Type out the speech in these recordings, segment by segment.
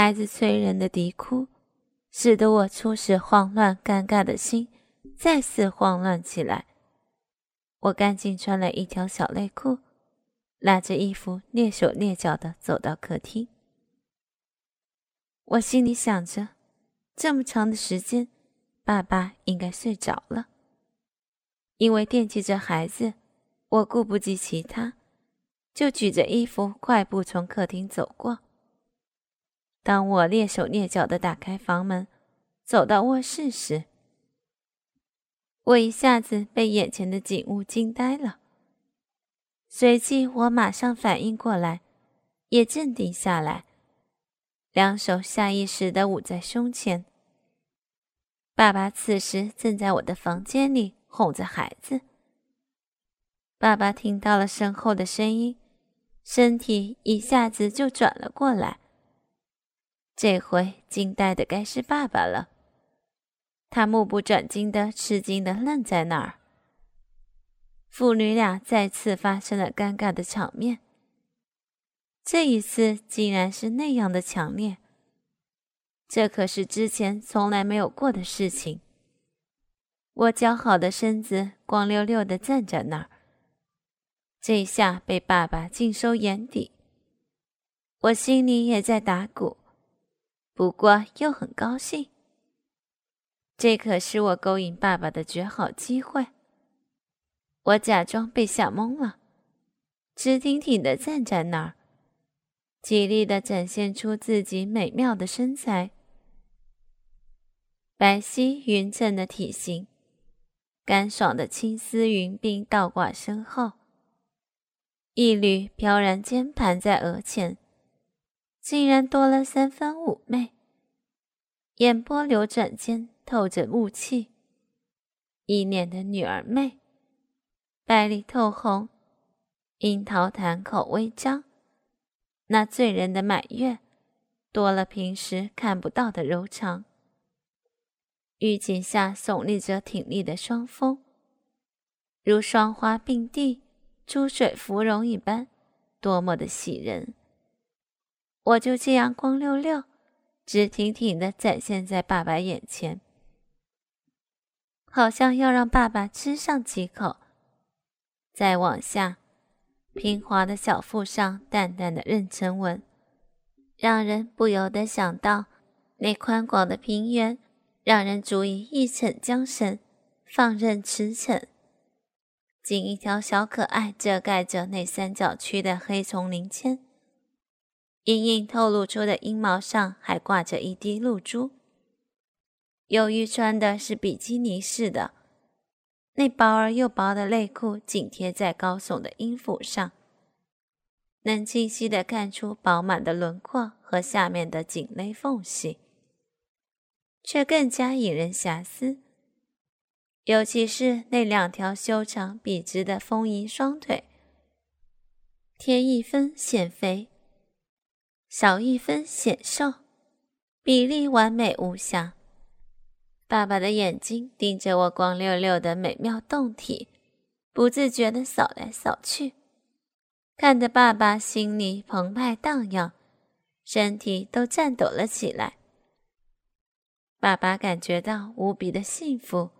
孩子催人的啼哭，使得我初始慌乱尴尬的心再次慌乱起来。我赶紧穿了一条小内裤，拉着衣服，蹑手蹑脚地走到客厅。我心里想着，这么长的时间，爸爸应该睡着了。因为惦记着孩子，我顾不及其他，就举着衣服快步从客厅走过。当我蹑手蹑脚地打开房门，走到卧室时，我一下子被眼前的景物惊呆了。随即，我马上反应过来，也镇定下来。两手下意识地捂在胸前。爸爸此时正在我的房间里哄着孩子。爸爸听到了身后的声音，身体一下子就转了过来。这回惊呆的该是爸爸了，他目不转睛的吃惊的愣在那儿。父女俩再次发生了尴尬的场面。这一次竟然是那样的强烈，这可是之前从来没有过的事情。我姣好的身子光溜溜的站在那儿，这下被爸爸尽收眼底，我心里也在打鼓，不过又很高兴。这可是我勾引爸爸的绝好机会。我假装被吓懵了，直挺挺的站在那儿。极力的展现出自己美妙的身材，白皙匀称的体型，干爽的青丝云鬓倒挂身后，一缕飘然间盘在额前，竟然多了三分妩媚。眼波流转间透着雾气，一脸的女儿媚，白里透红，樱桃潭口微张。那醉人的满月，多了平时看不到的柔长。玉颈下耸立着挺立的双峰，如双花并蒂、珠水芙蓉一般，多么的喜人！我就这样光溜溜、直挺挺的展现在爸爸眼前，好像要让爸爸吃上几口。再往下。平滑的小腹上淡淡的妊娠纹，让人不由得想到那宽广的平原，让人足以一逞缰绳，放任驰骋。仅一条小可爱遮盖着那三角区的黑丛林间，隐隐透露出的阴毛上还挂着一滴露珠。由于穿的是比基尼式的。那薄而又薄的内裤紧贴在高耸的阴腹上，能清晰的看出饱满的轮廓和下面的紧勒缝隙，却更加引人遐思。尤其是那两条修长笔直的丰盈双腿，添一分显肥，少一分显瘦，比例完美无瑕。爸爸的眼睛盯着我光溜溜的美妙胴体，不自觉地扫来扫去，看得爸爸心里澎湃荡漾，身体都颤抖了起来。爸爸感觉到无比的幸福，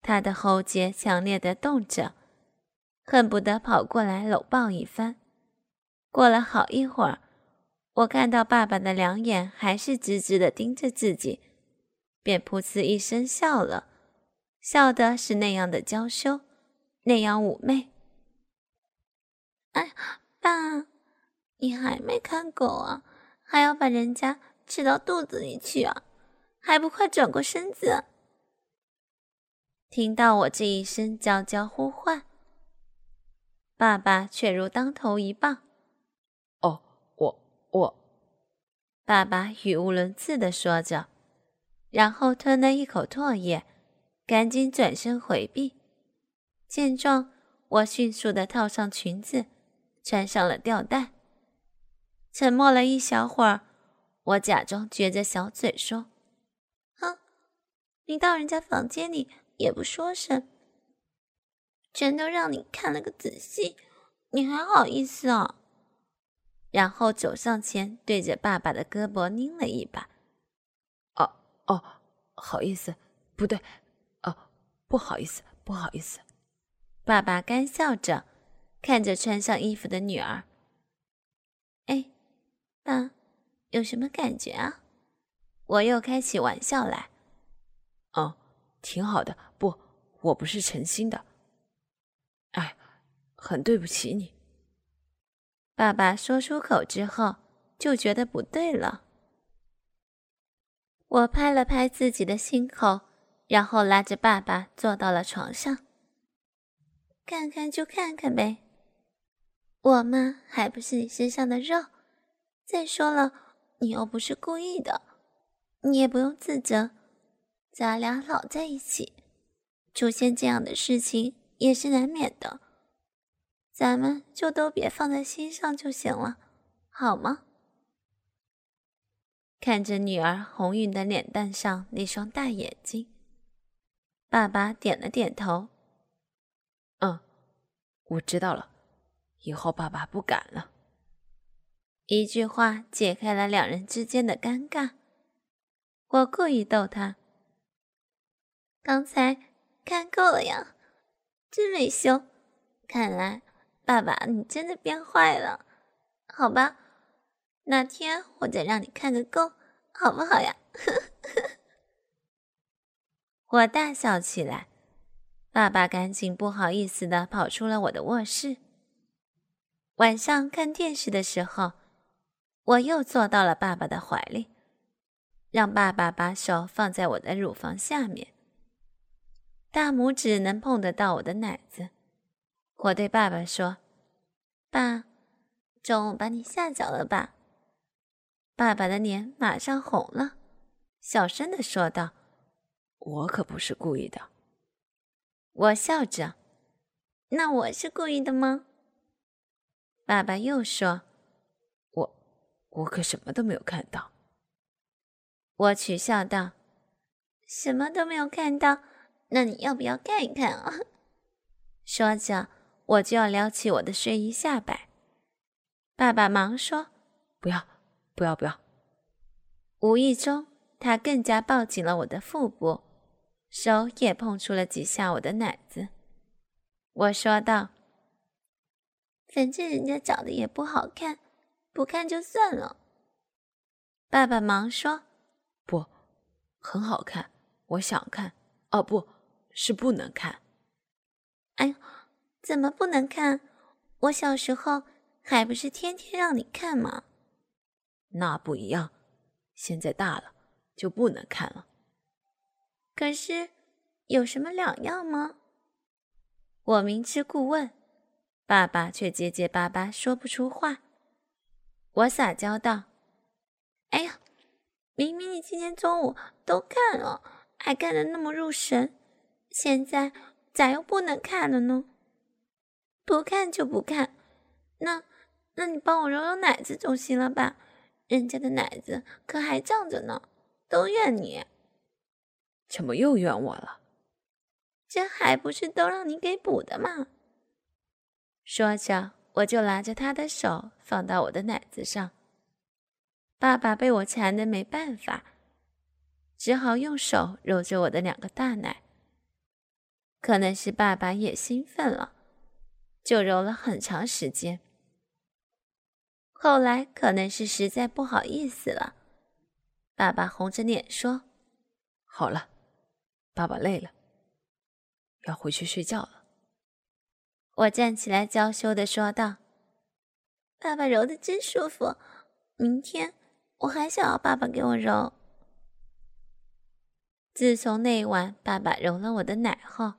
他的喉结强烈地动着，恨不得跑过来搂抱一番。过了好一会儿，我看到爸爸的两眼还是直直地盯着自己。便噗呲一声笑了，笑的是那样的娇羞，那样妩媚。哎，爸，你还没看够啊？还要把人家吃到肚子里去啊？还不快转过身子！听到我这一声娇娇呼唤，爸爸却如当头一棒。我我，爸爸语无伦次的说着。然后吞了一口唾液，赶紧转身回避。见状，我迅速的套上裙子，穿上了吊带。沉默了一小会儿，我假装撅着小嘴说：“哼，你到人家房间里也不说声，全都让你看了个仔细，你还好意思啊？”然后走上前，对着爸爸的胳膊拧了一把。哦哦，好意思，不对，哦，不好意思，不好意思。爸爸干笑着，看着穿上衣服的女儿。哎，爸，有什么感觉啊？我又开起玩笑来。哦，挺好的。不，我不是诚心的。哎，很对不起你。爸爸说出口之后，就觉得不对了。我拍了拍自己的心口，然后拉着爸爸坐到了床上。看看就看看呗，我嘛还不是你身上的肉。再说了，你又不是故意的，你也不用自责。咱俩老在一起，出现这样的事情也是难免的。咱们就都别放在心上就行了，好吗？看着女儿红晕的脸蛋上那双大眼睛，爸爸点了点头。嗯，我知道了，以后爸爸不敢了。一句话解开了两人之间的尴尬。我故意逗他：“刚才看够了呀，真没羞。看来爸爸你真的变坏了，好吧？哪天我再让你看个够，好不好呀？” 我大笑起来。爸爸赶紧不好意思的跑出了我的卧室。晚上看电视的时候，我又坐到了爸爸的怀里，让爸爸把手放在我的乳房下面，大拇指能碰得到我的奶子。我对爸爸说：“爸，中午把你吓着了吧？”爸爸的脸马上红了，小声的说道：“我可不是故意的。”我笑着，那我是故意的吗？爸爸又说：“我，我可什么都没有看到。”我取笑道：“什么都没有看到，那你要不要看一看啊？”说着，我就要撩起我的睡衣下摆。爸爸忙说：“不要，不要，不要！”无意中，他更加抱紧了我的腹部。手也碰触了几下我的奶子，我说道：“反正人家长得也不好看，不看就算了。”爸爸忙说：“不，很好看，我想看。哦，不是不能看。”哎呦，怎么不能看？我小时候还不是天天让你看吗？那不一样，现在大了就不能看了。可是，有什么两样吗？我明知故问，爸爸却结结巴巴说不出话。我撒娇道：“哎呀，明明你今天中午都看了，还看得那么入神，现在咋又不能看了呢？不看就不看，那那你帮我揉揉奶子总行了吧？人家的奶子可还胀着呢，都怨你。”怎么又怨我了？这还不是都让你给补的吗？说着，我就拿着他的手放到我的奶子上。爸爸被我缠的没办法，只好用手揉着我的两个大奶。可能是爸爸也兴奋了，就揉了很长时间。后来可能是实在不好意思了，爸爸红着脸说：“好了。”爸爸累了，要回去睡觉了。我站起来娇羞的说道：“爸爸揉的真舒服，明天我还想要爸爸给我揉。”自从那晚爸爸揉了我的奶后，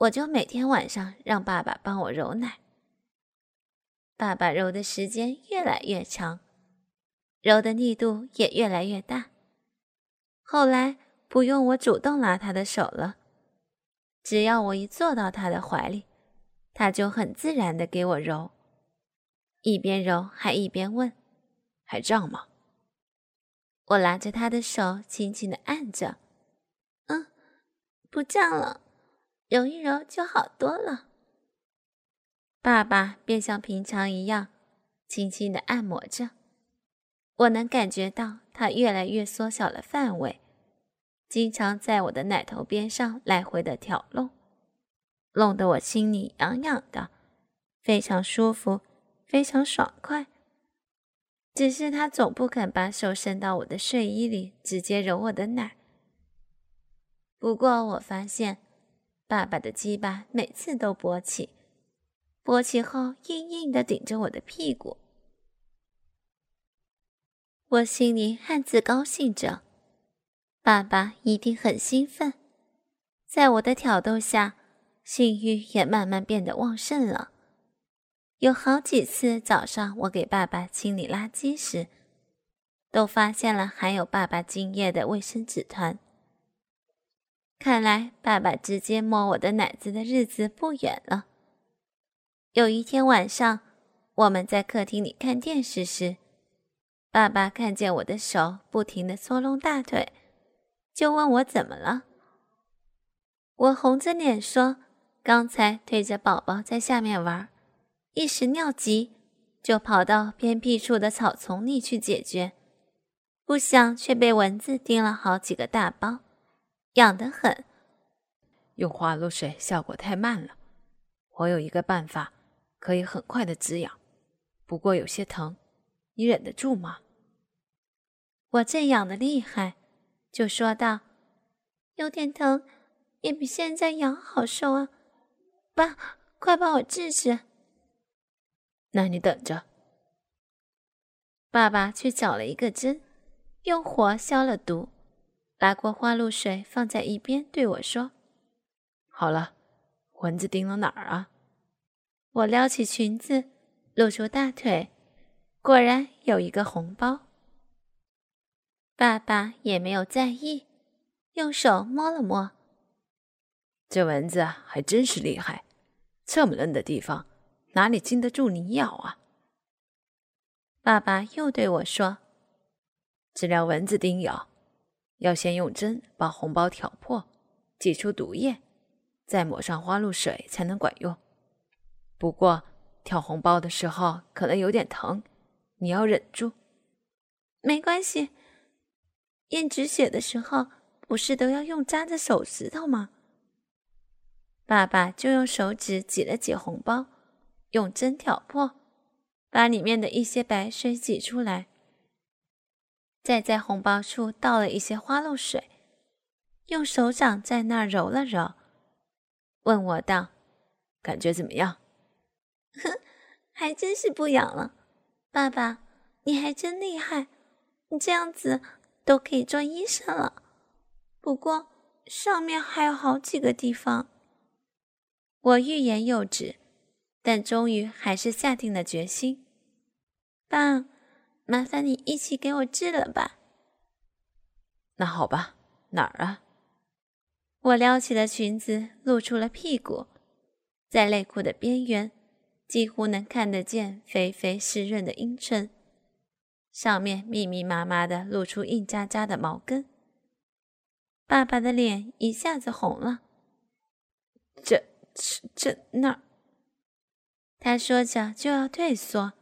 我就每天晚上让爸爸帮我揉奶。爸爸揉的时间越来越长，揉的力度也越来越大。后来。不用我主动拉他的手了，只要我一坐到他的怀里，他就很自然的给我揉，一边揉还一边问：“还胀吗？”我拉着他的手，轻轻的按着，“嗯，不胀了，揉一揉就好多了。”爸爸便像平常一样，轻轻的按摩着。我能感觉到他越来越缩小了范围，经常在我的奶头边上来回的挑弄，弄得我心里痒痒的，非常舒服，非常爽快。只是他总不肯把手伸到我的睡衣里，直接揉我的奶。不过我发现，爸爸的鸡巴每次都勃起，勃起后硬硬的顶着我的屁股。我心里暗自高兴着，爸爸一定很兴奋。在我的挑逗下，性欲也慢慢变得旺盛了。有好几次早上，我给爸爸清理垃圾时，都发现了含有爸爸精液的卫生纸团。看来爸爸直接摸我的奶子的日子不远了。有一天晚上，我们在客厅里看电视时，爸爸看见我的手不停的搓弄大腿，就问我怎么了。我红着脸说：“刚才推着宝宝在下面玩。”一时尿急，就跑到偏僻处的草丛里去解决，不想却被蚊子叮了好几个大包，痒得很。用花露水效果太慢了，我有一个办法，可以很快的止痒，不过有些疼，你忍得住吗？我正痒的厉害，就说道：“有点疼，也比现在痒好受啊！爸，快帮我治治。”那你等着。爸爸去找了一个针，用火消了毒，拿过花露水放在一边，对我说：“好了，蚊子叮了哪儿啊？”我撩起裙子，露出大腿，果然有一个红包。爸爸也没有在意，用手摸了摸，这蚊子还真是厉害，这么嫩的地方。哪里经得住你咬啊？爸爸又对我说：“治疗蚊子叮咬，要先用针把红包挑破，挤出毒液，再抹上花露水才能管用。不过挑红包的时候可能有点疼，你要忍住。没关系，验止血的时候不是都要用扎着手指头吗？”爸爸就用手指挤了挤红包。用针挑破，把里面的一些白水挤出来，再在红包处倒了一些花露水，用手掌在那儿揉了揉，问我道：“感觉怎么样？”“ 哼，还真是不痒了。”“爸爸，你还真厉害，你这样子都可以做医生了。不过上面还有好几个地方。”我欲言又止。但终于还是下定了决心。爸，麻烦你一起给我治了吧。那好吧，哪儿啊？我撩起了裙子，露出了屁股，在内裤的边缘，几乎能看得见肥肥湿润的阴唇，上面密密麻麻的露出硬扎扎的毛根。爸爸的脸一下子红了。这、这、这那儿。他说着就要退缩，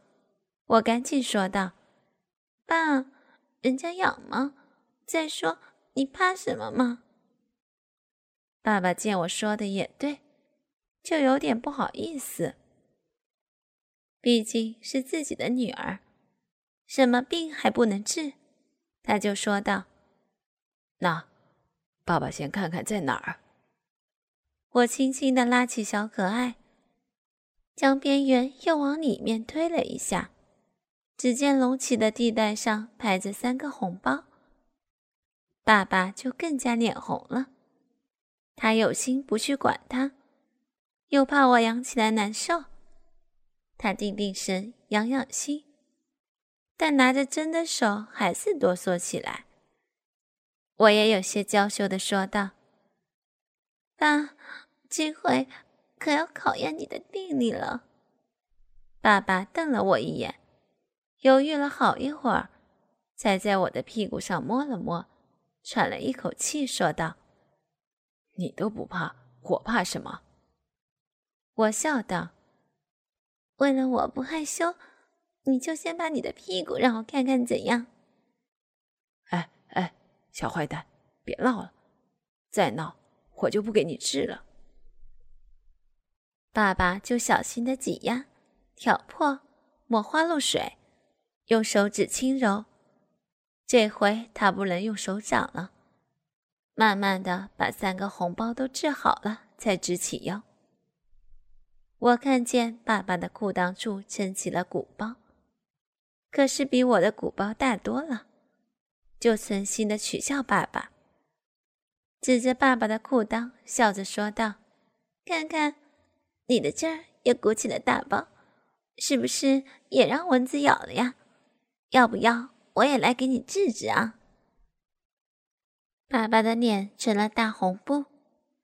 我赶紧说道：“爸，人家养吗？再说你怕什么吗？”爸爸见我说的也对，就有点不好意思。毕竟是自己的女儿，什么病还不能治？他就说道：“那，爸爸先看看在哪儿。”我轻轻的拉起小可爱。将边缘又往里面推了一下，只见隆起的地带上排着三个红包。爸爸就更加脸红了，他有心不去管他，又怕我痒起来难受，他定定神，养养心，但拿着针的手还是哆嗦起来。我也有些娇羞的说道：“爸，这回……”可要考验你的定力了。爸爸瞪了我一眼，犹豫了好一会儿，才在我的屁股上摸了摸，喘了一口气，说道：“你都不怕，我怕什么？”我笑道：“为了我不害羞，你就先把你的屁股让我看看怎样？哎哎，小坏蛋，别闹了，再闹我就不给你治了。爸爸就小心的挤压、挑破、抹花露水，用手指轻揉。这回他不能用手掌了，慢慢的把三个红包都治好了，才直起腰。我看见爸爸的裤裆处撑起了鼓包，可是比我的鼓包大多了，就存心的取笑爸爸，指着爸爸的裤裆，笑着说道：“看看。”你的这儿也鼓起了大包，是不是也让蚊子咬了呀？要不要我也来给你治治啊？爸爸的脸成了大红布，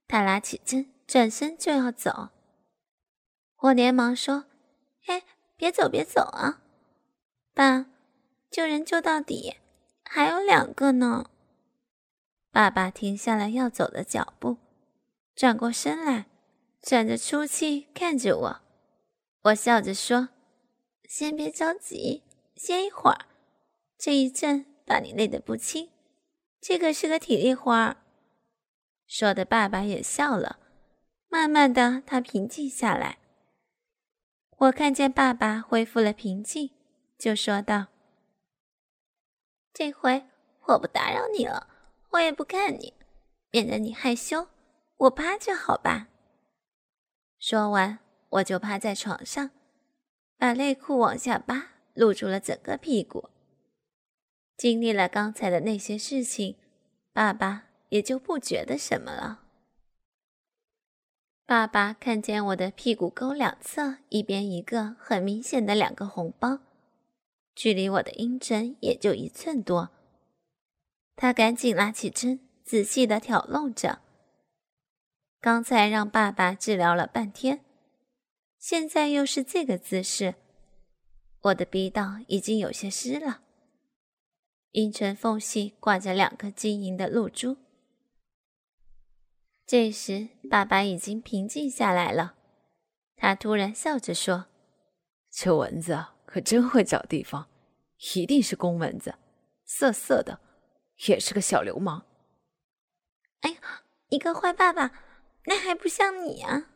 他拉起针，转身就要走。我连忙说：“嘿，别走，别走啊！爸，救人救到底，还有两个呢。”爸爸停下了要走的脚步，转过身来。喘着粗气看着我，我笑着说：“先别着急，歇一会儿。这一阵把你累得不轻，这可是个体力活儿。”说的爸爸也笑了。慢慢的，他平静下来。我看见爸爸恢复了平静，就说道：“这回我不打扰你了，我也不看你，免得你害羞。我趴着好吧？”说完，我就趴在床上，把内裤往下扒，露出了整个屁股。经历了刚才的那些事情，爸爸也就不觉得什么了。爸爸看见我的屁股沟两侧一边一个很明显的两个红包，距离我的阴唇也就一寸多，他赶紧拿起针，仔细的挑弄着。刚才让爸爸治疗了半天，现在又是这个姿势，我的鼻道已经有些湿了，阴唇缝隙挂着两颗晶莹的露珠。这时，爸爸已经平静下来了，他突然笑着说：“这蚊子可真会找地方，一定是公蚊子，色色的，也是个小流氓。”哎呀，一个坏爸爸！那还不像你啊！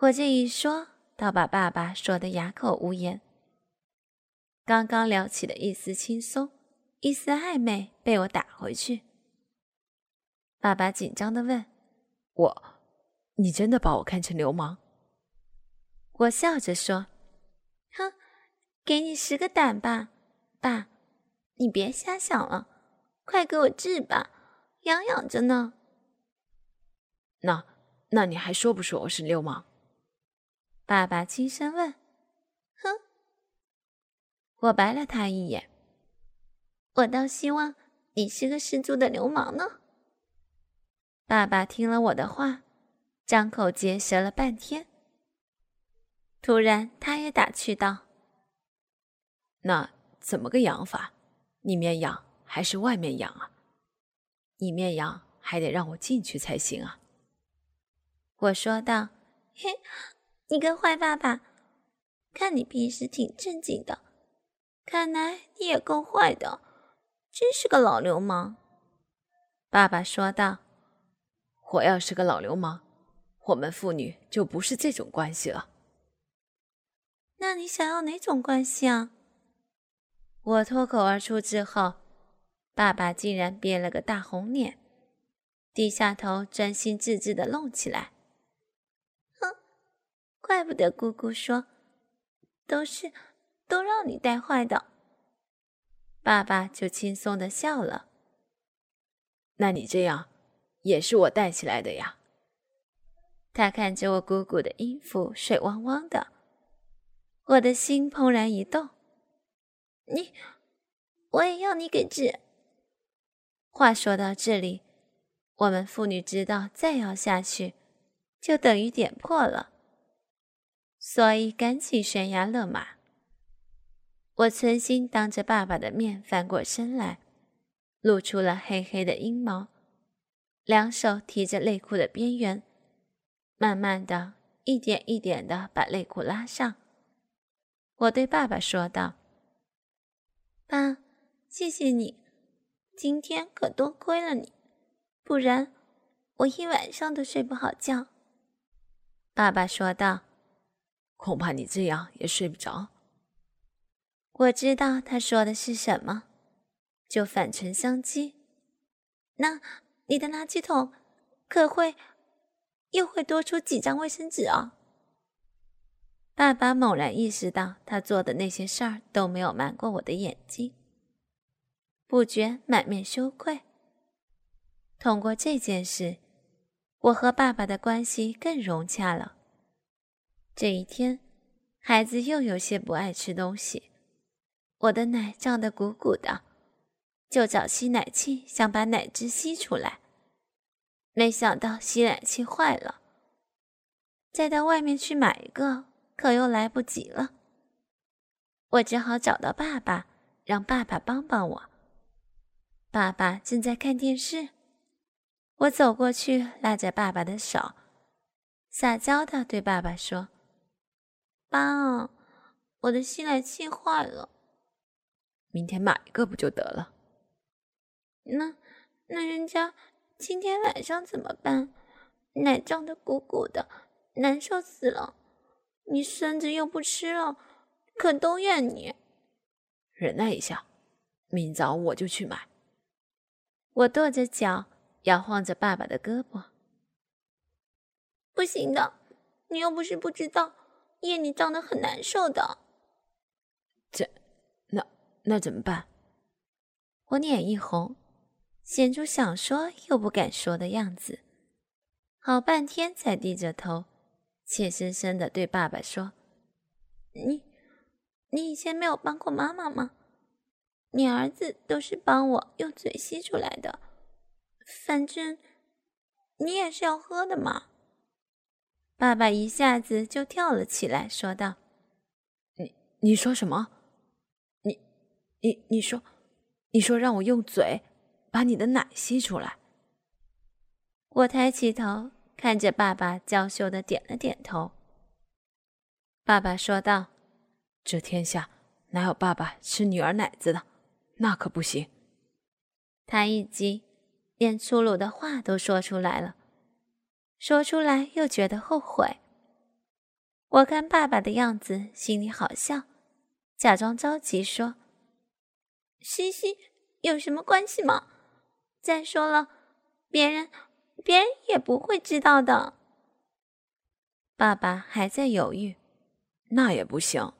我这一说，倒把爸爸说的哑口无言。刚刚聊起的一丝轻松，一丝暧昧，被我打回去。爸爸紧张的问：“我，你真的把我看成流氓？”我笑着说：“哼，给你十个胆吧，爸，你别瞎想了，快给我治吧，痒痒着呢。”那，那你还说不说我是流氓？爸爸轻声问。哼，我白了他一眼。我倒希望你是个十足的流氓呢。爸爸听了我的话，张口结舌了半天。突然，他也打趣道：“那怎么个养法？里面养还是外面养啊？里面养还得让我进去才行啊。”我说道：“嘿，你个坏爸爸，看你平时挺正经的，看来你也够坏的，真是个老流氓。”爸爸说道：“我要是个老流氓，我们父女就不是这种关系了。”那你想要哪种关系啊？我脱口而出之后，爸爸竟然憋了个大红脸，低下头专心致志的弄起来。怪不得姑姑说，都是都让你带坏的。爸爸就轻松的笑了。那你这样也是我带起来的呀？他看着我姑姑的衣服，水汪汪的，我的心怦然一动。你，我也要你给治。话说到这里，我们父女知道再要下去，就等于点破了。所以赶紧悬崖勒马。我存心当着爸爸的面翻过身来，露出了黑黑的阴毛，两手提着内裤的边缘，慢慢的一点一点的把内裤拉上。我对爸爸说道：“爸，谢谢你，今天可多亏了你，不然我一晚上都睡不好觉。”爸爸说道：“恐怕你这样也睡不着。”我知道他说的是什么，就反唇相讥：“那你的垃圾桶可会又会多出几张卫生纸啊？”爸爸猛然意识到，他做的那些事儿都没有瞒过我的眼睛，不觉满面羞愧。通过这件事，我和爸爸的关系更融洽了。这一天，孩子又有些不爱吃东西，我的奶胀得鼓鼓的，就找吸奶器想把奶汁吸出来，没想到吸奶器坏了，再到外面去买一个。可又来不及了，我只好找到爸爸，让爸爸帮帮我。爸爸正在看电视，我走过去拉着爸爸的手，撒娇的对爸爸说：“爸，我的吸奶器坏了，明天买一个不就得了？那那人家今天晚上怎么办？奶胀得鼓鼓的，难受死了。”你孙子又不吃了，可都怨你。忍耐一下，明早我就去买。我跺着脚，摇晃着爸爸的胳膊。不行的，你又不是不知道，夜里胀得很难受的。这，那那怎么办？我脸一红，显出想说又不敢说的样子，好半天才低着头。怯生生的对爸爸说：“你，你以前没有帮过妈妈吗？你儿子都是帮我用嘴吸出来的，反正你也是要喝的嘛。”爸爸一下子就跳了起来，说道：“你你说什么？你你你说，你说让我用嘴把你的奶吸出来？”我抬起头。看着爸爸，娇羞的点了点头。爸爸说道：“这天下哪有爸爸吃女儿奶子的？那可不行。”他一急，连粗鲁的话都说出来了。说出来又觉得后悔。我看爸爸的样子，心里好笑，假装着急说：“嘻嘻有什么关系吗？再说了，别人……”别人也不会知道的。爸爸还在犹豫，那也不行。